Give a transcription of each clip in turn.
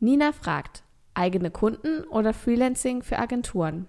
Nina fragt, eigene Kunden oder Freelancing für Agenturen?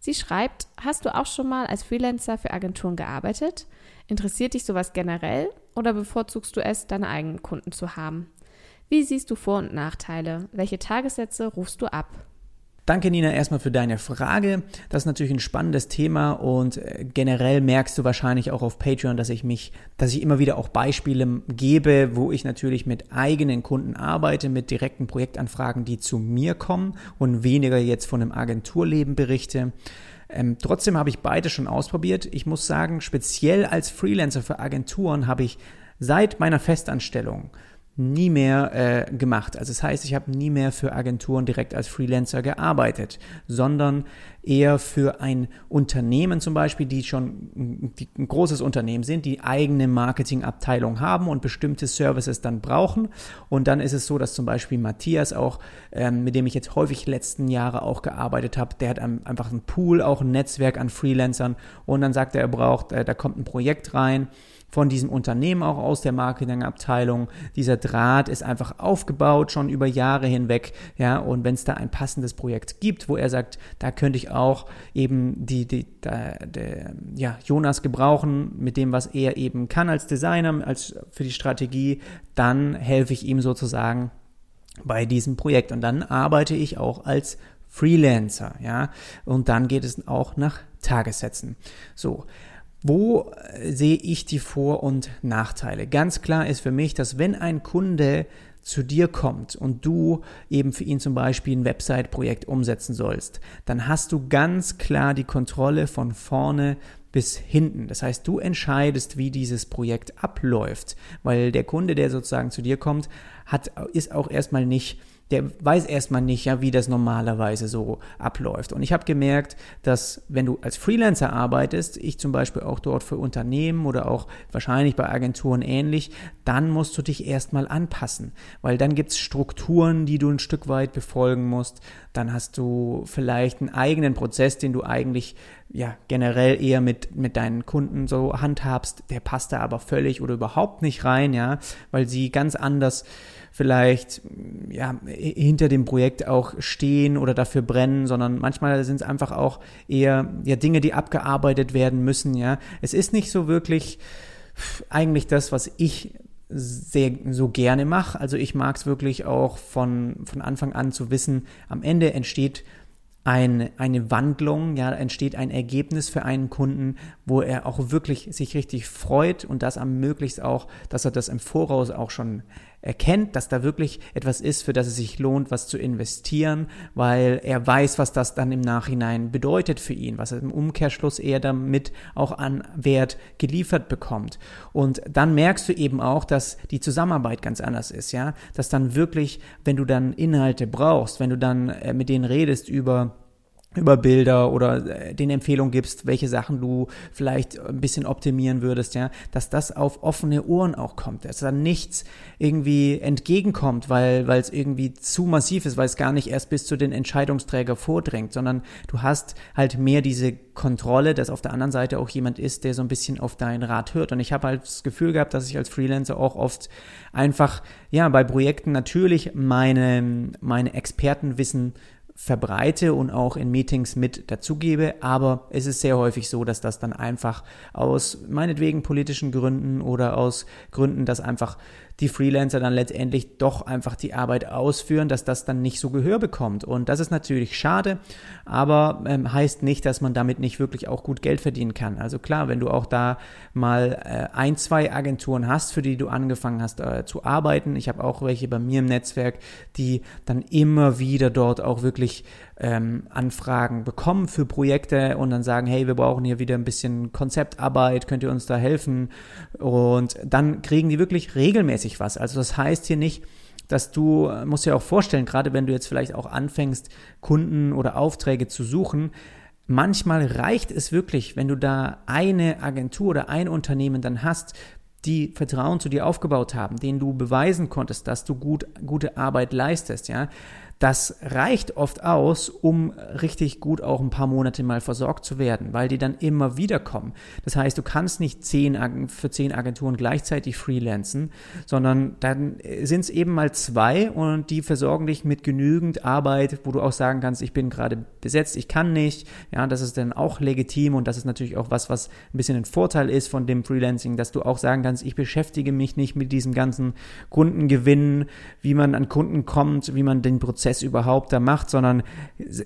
Sie schreibt, hast du auch schon mal als Freelancer für Agenturen gearbeitet? Interessiert dich sowas generell oder bevorzugst du es, deine eigenen Kunden zu haben? Wie siehst du Vor- und Nachteile? Welche Tagessätze rufst du ab? Danke, Nina, erstmal für deine Frage. Das ist natürlich ein spannendes Thema und äh, generell merkst du wahrscheinlich auch auf Patreon, dass ich mich, dass ich immer wieder auch Beispiele gebe, wo ich natürlich mit eigenen Kunden arbeite, mit direkten Projektanfragen, die zu mir kommen und weniger jetzt von einem Agenturleben berichte. Ähm, trotzdem habe ich beide schon ausprobiert. Ich muss sagen, speziell als Freelancer für Agenturen habe ich seit meiner Festanstellung nie mehr äh, gemacht. Also das heißt, ich habe nie mehr für Agenturen direkt als Freelancer gearbeitet, sondern eher für ein Unternehmen zum Beispiel, die schon die ein großes Unternehmen sind, die eigene Marketingabteilung haben und bestimmte Services dann brauchen. Und dann ist es so, dass zum Beispiel Matthias auch, ähm, mit dem ich jetzt häufig letzten Jahre auch gearbeitet habe, der hat einfach einen Pool, auch ein Netzwerk an Freelancern und dann sagt er, er braucht, äh, da kommt ein Projekt rein von diesem Unternehmen auch aus der Marketingabteilung. Dieser Draht ist einfach aufgebaut schon über Jahre hinweg, ja, und wenn es da ein passendes Projekt gibt, wo er sagt, da könnte ich auch eben die, die, da, der, ja, Jonas gebrauchen mit dem, was er eben kann als Designer, als für die Strategie, dann helfe ich ihm sozusagen bei diesem Projekt und dann arbeite ich auch als Freelancer, ja, und dann geht es auch nach Tagessätzen. So, wo äh, sehe ich die Vor- und Nachteile? Ganz klar ist für mich, dass wenn ein Kunde zu dir kommt und du eben für ihn zum Beispiel ein Website-Projekt umsetzen sollst, dann hast du ganz klar die Kontrolle von vorne bis hinten. Das heißt, du entscheidest, wie dieses Projekt abläuft, weil der Kunde, der sozusagen zu dir kommt, hat, ist auch erstmal nicht der weiß erstmal nicht, ja, wie das normalerweise so abläuft. Und ich habe gemerkt, dass wenn du als Freelancer arbeitest, ich zum Beispiel auch dort für Unternehmen oder auch wahrscheinlich bei Agenturen ähnlich, dann musst du dich erstmal anpassen, weil dann gibt's Strukturen, die du ein Stück weit befolgen musst. Dann hast du vielleicht einen eigenen Prozess, den du eigentlich ja generell eher mit, mit deinen Kunden so handhabst. Der passt da aber völlig oder überhaupt nicht rein, ja, weil sie ganz anders vielleicht ja, hinter dem Projekt auch stehen oder dafür brennen, sondern manchmal sind es einfach auch eher ja, Dinge, die abgearbeitet werden müssen. Ja, es ist nicht so wirklich eigentlich das, was ich sehr so gerne mache. Also ich mag es wirklich auch von, von Anfang an zu wissen, am Ende entsteht ein, eine Wandlung, ja, entsteht ein Ergebnis für einen Kunden, wo er auch wirklich sich richtig freut und das am möglichst auch, dass er das im Voraus auch schon erkennt, dass da wirklich etwas ist, für das es sich lohnt, was zu investieren, weil er weiß, was das dann im Nachhinein bedeutet für ihn, was er im Umkehrschluss er damit auch an Wert geliefert bekommt. Und dann merkst du eben auch, dass die Zusammenarbeit ganz anders ist, ja, dass dann wirklich, wenn du dann Inhalte brauchst, wenn du dann äh, mit denen redest über über Bilder oder äh, den Empfehlungen gibst, welche Sachen du vielleicht ein bisschen optimieren würdest, ja, dass das auf offene Ohren auch kommt, dass da nichts irgendwie entgegenkommt, weil weil es irgendwie zu massiv ist, weil es gar nicht erst bis zu den Entscheidungsträger vordringt, sondern du hast halt mehr diese Kontrolle, dass auf der anderen Seite auch jemand ist, der so ein bisschen auf deinen Rat hört. Und ich habe halt das Gefühl gehabt, dass ich als Freelancer auch oft einfach ja bei Projekten natürlich meine meine Expertenwissen verbreite und auch in Meetings mit dazugebe, aber es ist sehr häufig so, dass das dann einfach aus meinetwegen politischen Gründen oder aus Gründen, dass einfach die Freelancer dann letztendlich doch einfach die Arbeit ausführen, dass das dann nicht so Gehör bekommt. Und das ist natürlich schade, aber ähm, heißt nicht, dass man damit nicht wirklich auch gut Geld verdienen kann. Also klar, wenn du auch da mal äh, ein, zwei Agenturen hast, für die du angefangen hast äh, zu arbeiten, ich habe auch welche bei mir im Netzwerk, die dann immer wieder dort auch wirklich ähm, Anfragen bekommen für Projekte und dann sagen, hey, wir brauchen hier wieder ein bisschen Konzeptarbeit, könnt ihr uns da helfen? Und dann kriegen die wirklich regelmäßig was. Also das heißt hier nicht, dass du, musst dir auch vorstellen, gerade wenn du jetzt vielleicht auch anfängst, Kunden oder Aufträge zu suchen, manchmal reicht es wirklich, wenn du da eine Agentur oder ein Unternehmen dann hast, die Vertrauen zu dir aufgebaut haben, denen du beweisen konntest, dass du gut, gute Arbeit leistest, ja, das reicht oft aus, um richtig gut auch ein paar Monate mal versorgt zu werden, weil die dann immer wieder kommen. Das heißt, du kannst nicht zehn, für zehn Agenturen gleichzeitig freelancen, sondern dann sind es eben mal zwei und die versorgen dich mit genügend Arbeit, wo du auch sagen kannst, ich bin gerade besetzt, ich kann nicht. Ja, das ist dann auch legitim und das ist natürlich auch was, was ein bisschen ein Vorteil ist von dem Freelancing, dass du auch sagen kannst, ich beschäftige mich nicht mit diesem ganzen Kundengewinn, wie man an Kunden kommt, wie man den Prozess überhaupt da macht, sondern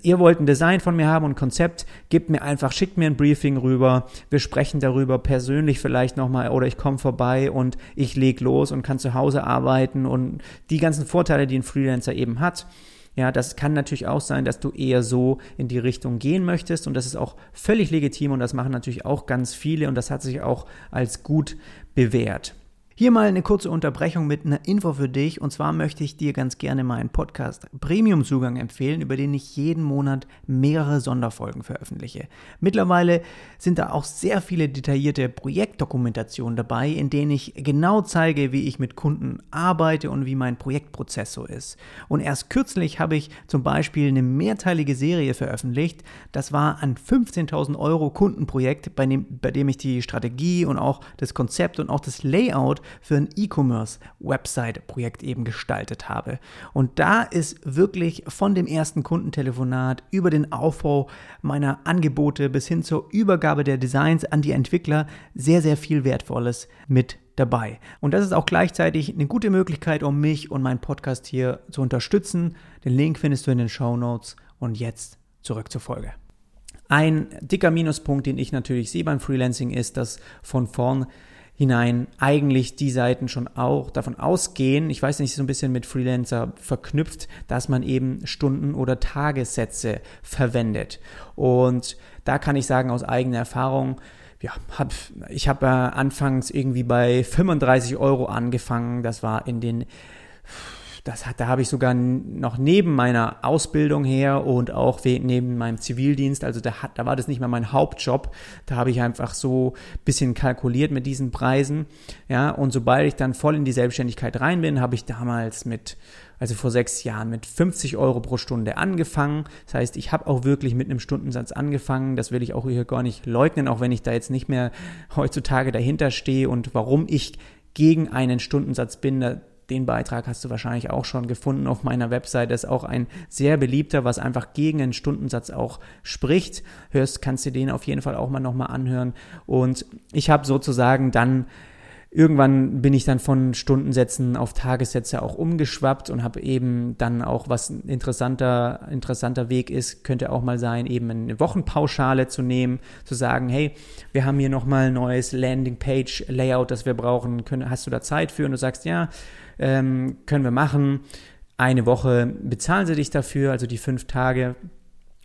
ihr wollt ein Design von mir haben und ein Konzept, gebt mir einfach, schickt mir ein Briefing rüber, wir sprechen darüber persönlich vielleicht nochmal oder ich komme vorbei und ich leg los und kann zu Hause arbeiten und die ganzen Vorteile, die ein Freelancer eben hat. Ja, das kann natürlich auch sein, dass du eher so in die Richtung gehen möchtest und das ist auch völlig legitim und das machen natürlich auch ganz viele und das hat sich auch als gut bewährt. Hier mal eine kurze Unterbrechung mit einer Info für dich. Und zwar möchte ich dir ganz gerne meinen Podcast Premium Zugang empfehlen, über den ich jeden Monat mehrere Sonderfolgen veröffentliche. Mittlerweile sind da auch sehr viele detaillierte Projektdokumentationen dabei, in denen ich genau zeige, wie ich mit Kunden arbeite und wie mein Projektprozess so ist. Und erst kürzlich habe ich zum Beispiel eine mehrteilige Serie veröffentlicht. Das war ein 15.000 Euro Kundenprojekt, bei dem, bei dem ich die Strategie und auch das Konzept und auch das Layout für ein E-Commerce-Website-Projekt eben gestaltet habe. Und da ist wirklich von dem ersten Kundentelefonat über den Aufbau meiner Angebote bis hin zur Übergabe der Designs an die Entwickler sehr, sehr viel Wertvolles mit dabei. Und das ist auch gleichzeitig eine gute Möglichkeit, um mich und meinen Podcast hier zu unterstützen. Den Link findest du in den Show Notes. Und jetzt zurück zur Folge. Ein dicker Minuspunkt, den ich natürlich sehe beim Freelancing, ist, dass von vorn hinein eigentlich die Seiten schon auch davon ausgehen, ich weiß nicht, so ein bisschen mit Freelancer verknüpft, dass man eben Stunden- oder Tagessätze verwendet. Und da kann ich sagen aus eigener Erfahrung, ja, hab, ich habe äh, anfangs irgendwie bei 35 Euro angefangen. Das war in den das hat, da habe ich sogar noch neben meiner Ausbildung her und auch neben meinem Zivildienst, also da, hat, da war das nicht mehr mein Hauptjob, da habe ich einfach so ein bisschen kalkuliert mit diesen Preisen, ja, und sobald ich dann voll in die Selbstständigkeit rein bin, habe ich damals mit, also vor sechs Jahren, mit 50 Euro pro Stunde angefangen. Das heißt, ich habe auch wirklich mit einem Stundensatz angefangen. Das will ich auch hier gar nicht leugnen, auch wenn ich da jetzt nicht mehr heutzutage dahinter stehe und warum ich gegen einen Stundensatz bin. Den Beitrag hast du wahrscheinlich auch schon gefunden auf meiner Website. Das ist auch ein sehr beliebter, was einfach gegen einen Stundensatz auch spricht. Hörst, kannst du den auf jeden Fall auch mal nochmal anhören. Und ich habe sozusagen dann Irgendwann bin ich dann von Stundensätzen auf Tagessätze auch umgeschwappt und habe eben dann auch, was ein interessanter, interessanter Weg ist, könnte auch mal sein, eben eine Wochenpauschale zu nehmen, zu sagen, hey, wir haben hier nochmal ein neues Landingpage-Layout, das wir brauchen, Können, hast du da Zeit für? Und du sagst, ja, ähm, können wir machen. Eine Woche bezahlen sie dich dafür, also die fünf Tage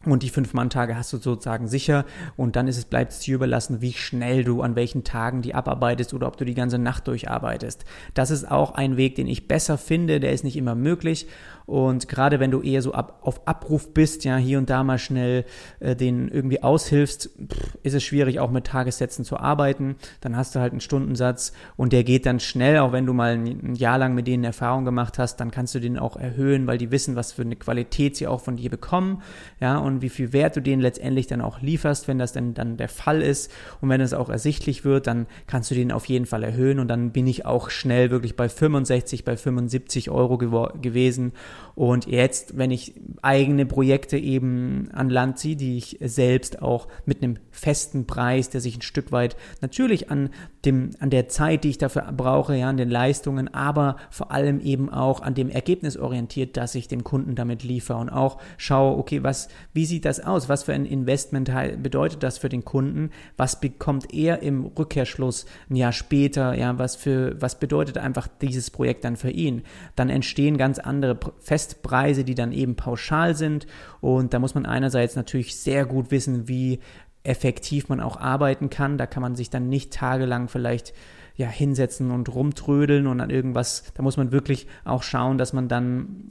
und die fünf Mann-Tage hast du sozusagen sicher. Und dann ist es, bleibt es dir überlassen, wie schnell du an welchen Tagen die abarbeitest oder ob du die ganze Nacht durcharbeitest. Das ist auch ein Weg, den ich besser finde. Der ist nicht immer möglich. Und gerade wenn du eher so ab, auf Abruf bist, ja, hier und da mal schnell äh, den irgendwie aushilfst, pff, ist es schwierig, auch mit Tagessätzen zu arbeiten. Dann hast du halt einen Stundensatz und der geht dann schnell, auch wenn du mal ein, ein Jahr lang mit denen Erfahrung gemacht hast, dann kannst du den auch erhöhen, weil die wissen, was für eine Qualität sie auch von dir bekommen, ja, und wie viel Wert du denen letztendlich dann auch lieferst, wenn das dann, dann der Fall ist. Und wenn es auch ersichtlich wird, dann kannst du den auf jeden Fall erhöhen und dann bin ich auch schnell wirklich bei 65, bei 75 Euro gewesen und jetzt, wenn ich eigene Projekte eben an Land ziehe, die ich selbst auch mit einem festen Preis, der sich ein Stück weit natürlich an dem, an der Zeit, die ich dafür brauche, ja, an den Leistungen, aber vor allem eben auch an dem Ergebnis orientiert, dass ich dem Kunden damit liefere und auch schaue, okay, was, wie sieht das aus? Was für ein Investment bedeutet das für den Kunden? Was bekommt er im Rückkehrschluss ein Jahr später? Ja, was für, was bedeutet einfach dieses Projekt dann für ihn? Dann entstehen ganz andere Festpreise, die dann eben pauschal sind und da muss man einerseits natürlich sehr gut wissen, wie effektiv man auch arbeiten kann. Da kann man sich dann nicht tagelang vielleicht ja, hinsetzen und rumtrödeln und an irgendwas, da muss man wirklich auch schauen, dass man dann,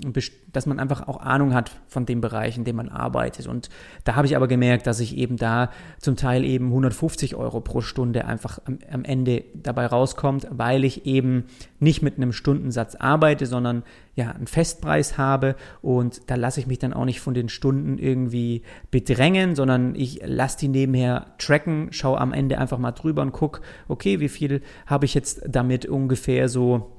dass man einfach auch Ahnung hat von dem Bereich, in dem man arbeitet. Und da habe ich aber gemerkt, dass ich eben da zum Teil eben 150 Euro pro Stunde einfach am, am Ende dabei rauskommt, weil ich eben nicht mit einem Stundensatz arbeite, sondern ja, einen Festpreis habe und da lasse ich mich dann auch nicht von den Stunden irgendwie bedrängen, sondern ich lasse die nebenher tracken, schaue am Ende einfach mal drüber und gucke, okay, wie viel habe ich jetzt damit ungefähr so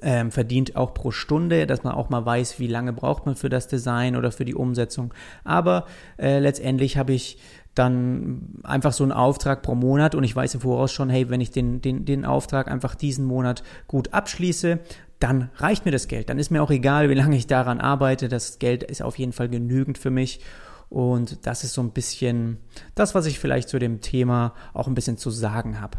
ähm, verdient auch pro Stunde, dass man auch mal weiß, wie lange braucht man für das Design oder für die Umsetzung. Aber äh, letztendlich habe ich dann einfach so einen Auftrag pro Monat und ich weiß im Voraus schon, hey, wenn ich den, den, den Auftrag einfach diesen Monat gut abschließe, dann reicht mir das Geld. Dann ist mir auch egal, wie lange ich daran arbeite. Das Geld ist auf jeden Fall genügend für mich. Und das ist so ein bisschen das, was ich vielleicht zu dem Thema auch ein bisschen zu sagen habe.